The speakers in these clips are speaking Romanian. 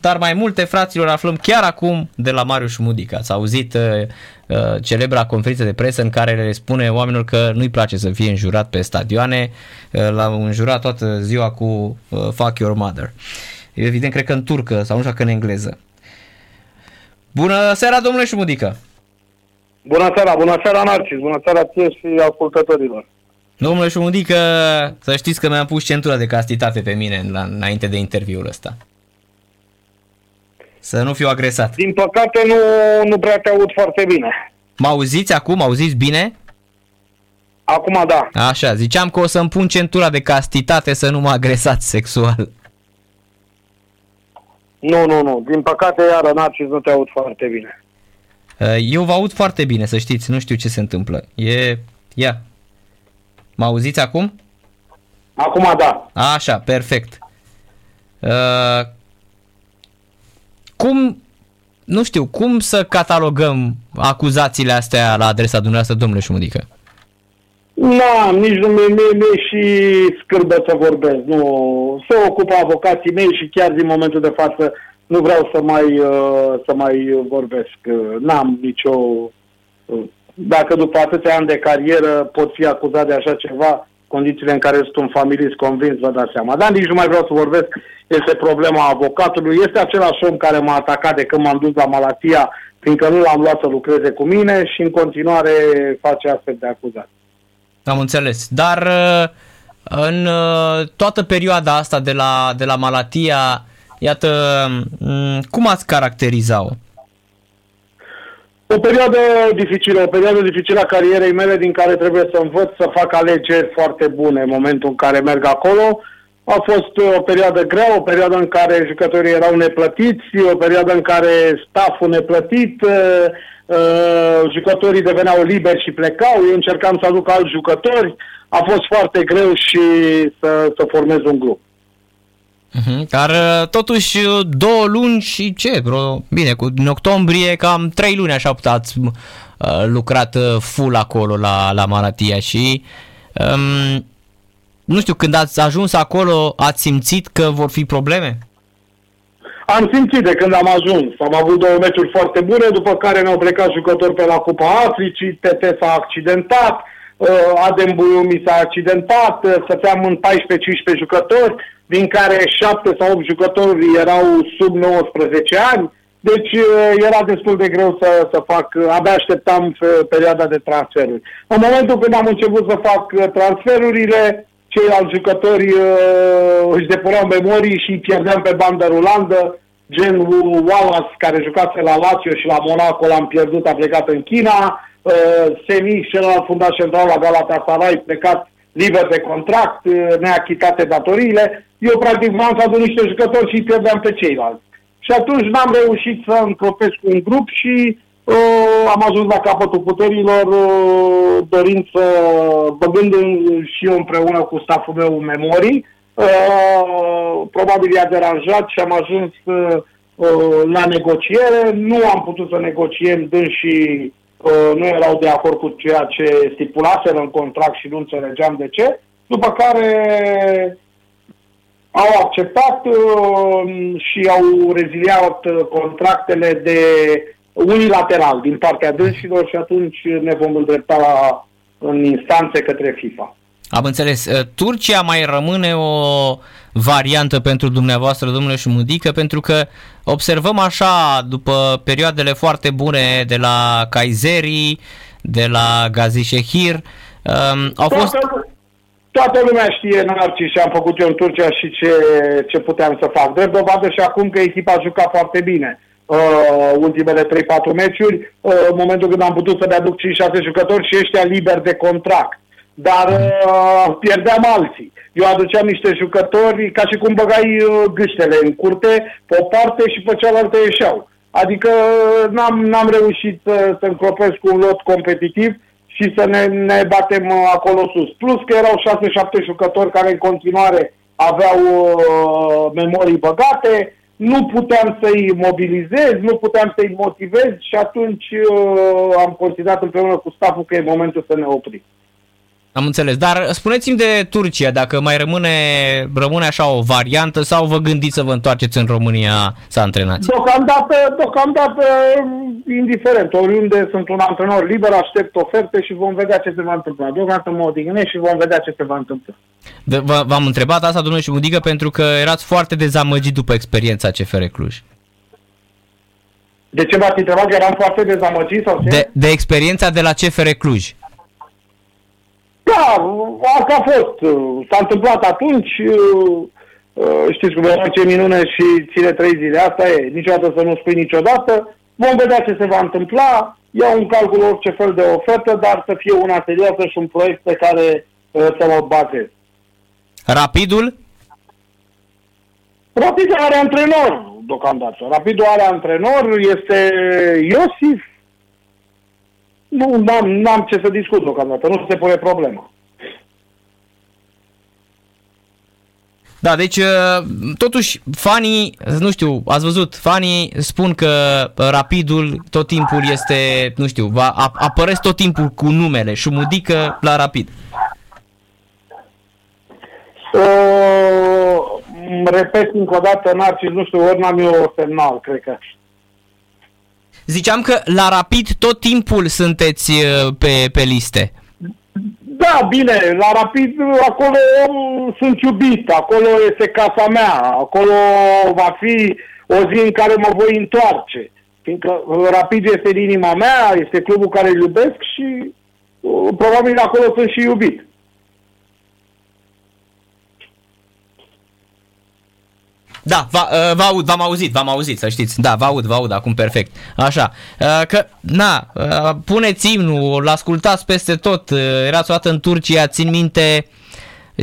dar mai multe fraților aflăm chiar acum de la Marius Mudica. Ați auzit uh, uh, celebra conferință de presă în care le spune oamenilor că nu-i place să fie înjurat pe stadioane, uh, l-au înjurat toată ziua cu uh, Fuck Your Mother. Evident, cred că în turcă sau nu știu că în engleză. Bună seara, domnule Șumudică! Bună seara, bună seara, Narcis, bună seara ție și ascultătorilor. Domnule Șumudică, să știți că mi-am pus centura de castitate pe mine la, înainte de interviul ăsta. Să nu fiu agresat. Din păcate nu, nu prea te aud foarte bine. Mă auziți acum? Auziți bine? Acum da. Așa, ziceam că o să-mi pun centura de castitate să nu mă agresați sexual. Nu, nu, nu. Din păcate, iară, Narcis, nu te aud foarte bine. Uh, eu vă aud foarte bine, să știți, nu știu ce se întâmplă. E... Ia. Mă auziți acum? Acum da. Așa, perfect. Uh, cum, nu știu, cum să catalogăm acuzațiile astea la adresa dumneavoastră, domnule Șumudică? Da, nici nu mi mi și scârbă să vorbesc. Nu, se ocupă avocații mei și chiar din momentul de față nu vreau să mai, uh, să mai vorbesc. N-am nicio... Uh, dacă după atâția ani de carieră pot fi acuzat de așa ceva, condițiile în care sunt un familist convins, vă dați seama. Dar nici nu mai vreau să vorbesc, este problema avocatului, este același om care m-a atacat de când m-am dus la Malatia, fiindcă nu l-am luat să lucreze cu mine și în continuare face astfel de acuzații. Am înțeles, dar uh, în uh, toată perioada asta de la, de la Malatia, iată, mm, cum ați caracteriza-o? O perioadă dificilă, o perioadă dificilă a carierei mele din care trebuie să învăț să fac alegeri foarte bune în momentul în care merg acolo. A fost o perioadă grea, o perioadă în care jucătorii erau neplătiți, o perioadă în care stafful neplătit, uh, uh, jucătorii deveneau liberi și plecau, eu încercam să aduc alți jucători, a fost foarte greu și să, să formez un grup. Uh-huh. Dar uh, totuși uh, două luni și ce? Bro? Bine, cu, în octombrie cam trei luni așa ați uh, lucrat uh, full acolo la, la Maratia și um, nu știu, când ați ajuns acolo ați simțit că vor fi probleme? Am simțit de când am ajuns. Am avut două meciuri foarte bune, după care ne-au plecat jucători pe la Cupa Africii, TT s-a accidentat, uh, Adem Buiu mi s-a accidentat, uh, stăteam în 14-15 jucători, din care 7 sau 8 jucători erau sub 19 ani, deci uh, era destul de greu să, să fac, abia așteptam perioada de transferuri. În momentul când am început să fac transferurile, ceilalți jucători uh, își depuneau memorii și pierdeam pe bandă rulandă, gen Wallace, care jucase la Lazio și la Monaco, l-am pierdut, a plecat în China, uh, Semi, celălalt fundaș central la Galatasaray, plecat liber de contract, uh, neachitate datoriile. Eu, practic, m-am să adun niște jucători și îi pierdeam pe ceilalți. Și atunci n-am reușit să încropesc un grup și Uh, am ajuns la capătul puterilor, uh, dorind să, băgând și eu împreună cu staful meu memorii, uh, probabil i-a deranjat și am ajuns uh, la negociere. Nu am putut să negociem, și uh, nu erau de acord cu ceea ce stipulaseră în contract și nu înțelegeam de ce. După care au acceptat uh, și au reziliat uh, contractele de unilateral din partea dânșilor și atunci ne vom îndrepta la, în instanțe către FIFA. Am înțeles. Uh, Turcia mai rămâne o variantă pentru dumneavoastră, domnule Șumudică, pentru că observăm așa, după perioadele foarte bune de la Kayseri, de la Gazi Shehir, um, au fost... Toată, toată lumea știe Narci și am făcut eu în Turcia și ce, ce puteam să fac. Drept dovadă și acum că echipa a jucat foarte bine uh, ultimele 3-4 meciuri, uh, în momentul când am putut să-mi aduc 5-6 jucători și ăștia liberi de contract. Dar uh, pierdeam alții. Eu aduceam niște jucători ca și cum băgai uh, gâștele în curte, pe o parte și pe cealaltă ieșeau. Adică uh, n-am, n-am reușit să, să încropesc un lot competitiv și să ne, ne batem uh, acolo sus. Plus că erau 6-7 jucători care în continuare aveau uh, memorii băgate, nu puteam să-i mobilizez, nu puteam să-i motivez și atunci uh, am considerat împreună cu staful că e momentul să ne oprim. Am înțeles, dar spuneți-mi de Turcia, dacă mai rămâne, rămâne așa o variantă sau vă gândiți să vă întoarceți în România să antrenați? Deocamdată, deocamdată, indiferent, oriunde sunt un antrenor liber, aștept oferte și vom vedea ce se va întâmpla. Deocamdată mă odihnesc și vom vedea ce se va întâmpla. V-am întrebat asta, domnule Șumudică, pentru că erați foarte dezamăgit după experiența CFR Cluj. De ce v-ați întrebat că eram foarte dezamăgit sau ce? De, de experiența de la CFR Cluj. Da, asta a fost. S-a întâmplat atunci, știți cum e, ce minune și ține trei zile. Asta e, niciodată să nu spui niciodată. Vom vedea ce se va întâmpla. Iau în calcul orice fel de ofertă, dar să fie una serioasă și un proiect pe care să mă bazez. Rapidul? Rapidul are antrenor deocamdată. Rapidul are antrenor, este Iosif, nu n-am, n-am ce să discut deocamdată, nu se pune problema. Da, deci totuși fanii, nu știu, ați văzut, fanii spun că Rapidul tot timpul este, nu știu, va apăresc tot timpul cu numele, șumudică la Rapid. Uh, repet încă o dată, Narcis, nu știu, ori n-am eu semnal, cred că. Ziceam că la Rapid tot timpul sunteți uh, pe, pe liste. Da, bine, la Rapid acolo sunt iubit, acolo este casa mea, acolo va fi o zi în care mă voi întoarce. Fiindcă Rapid este în inima mea, este clubul care îl iubesc și uh, probabil acolo sunt și iubit. Da, v uh, aud, v-am auzit, v-am auzit, să știți. Da, vă aud, vă aud acum perfect. Așa, uh, că, na, uh, puneți imnul, îl ascultați peste tot. Erați o dată în Turcia, țin minte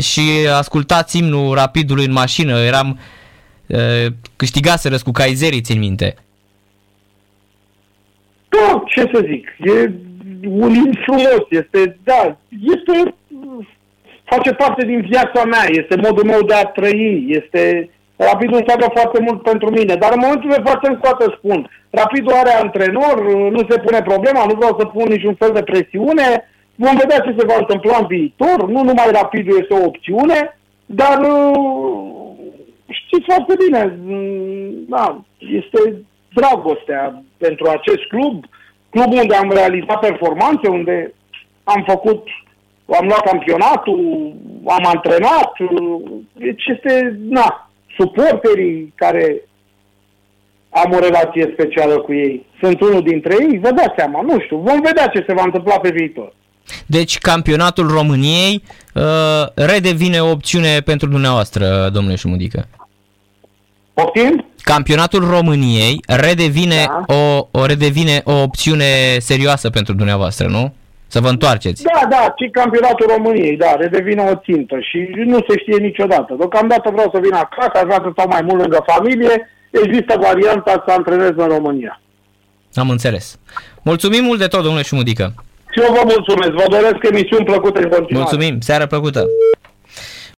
și ascultați imnul rapidului în mașină. Eram, câștigaseră cu Kaiserii, țin minte. Da, ce să zic, e un imn frumos, este, da, este, face parte din viața mea, este modul meu de a trăi, este Rapidul înseamnă foarte mult pentru mine, dar în momentul de față încă o spun, Rapidul are antrenor, nu se pune problema, nu vreau să pun niciun fel de presiune, vom vedea ce se va întâmpla în viitor, nu numai Rapidul este o opțiune, dar uh, știți foarte bine, mm, da, este dragostea pentru acest club, club unde am realizat performanțe, unde am făcut, am luat campionatul, am antrenat, deci este, na, suporterii care am o relație specială cu ei. Sunt unul dintre ei, vă dați seama, nu știu, vom vedea ce se va întâmpla pe viitor. Deci campionatul României uh, redevine o opțiune pentru dumneavoastră, domnule Șumudică. Optim? Campionatul României redevine, da. o, o, redevine o opțiune serioasă pentru dumneavoastră, nu? Să vă întoarceți. Da, da, și campionatul României, da, redevine o țintă și nu se știe niciodată. Deocamdată vreau să vin acasă, aș vrea să stau mai mult lângă familie, există varianta să antrenez în România. Am înțeles. Mulțumim mult de tot, domnule Șumudică. Și eu vă mulțumesc. Vă doresc emisiuni plăcute în continuare. Mulțumim. Seară plăcută.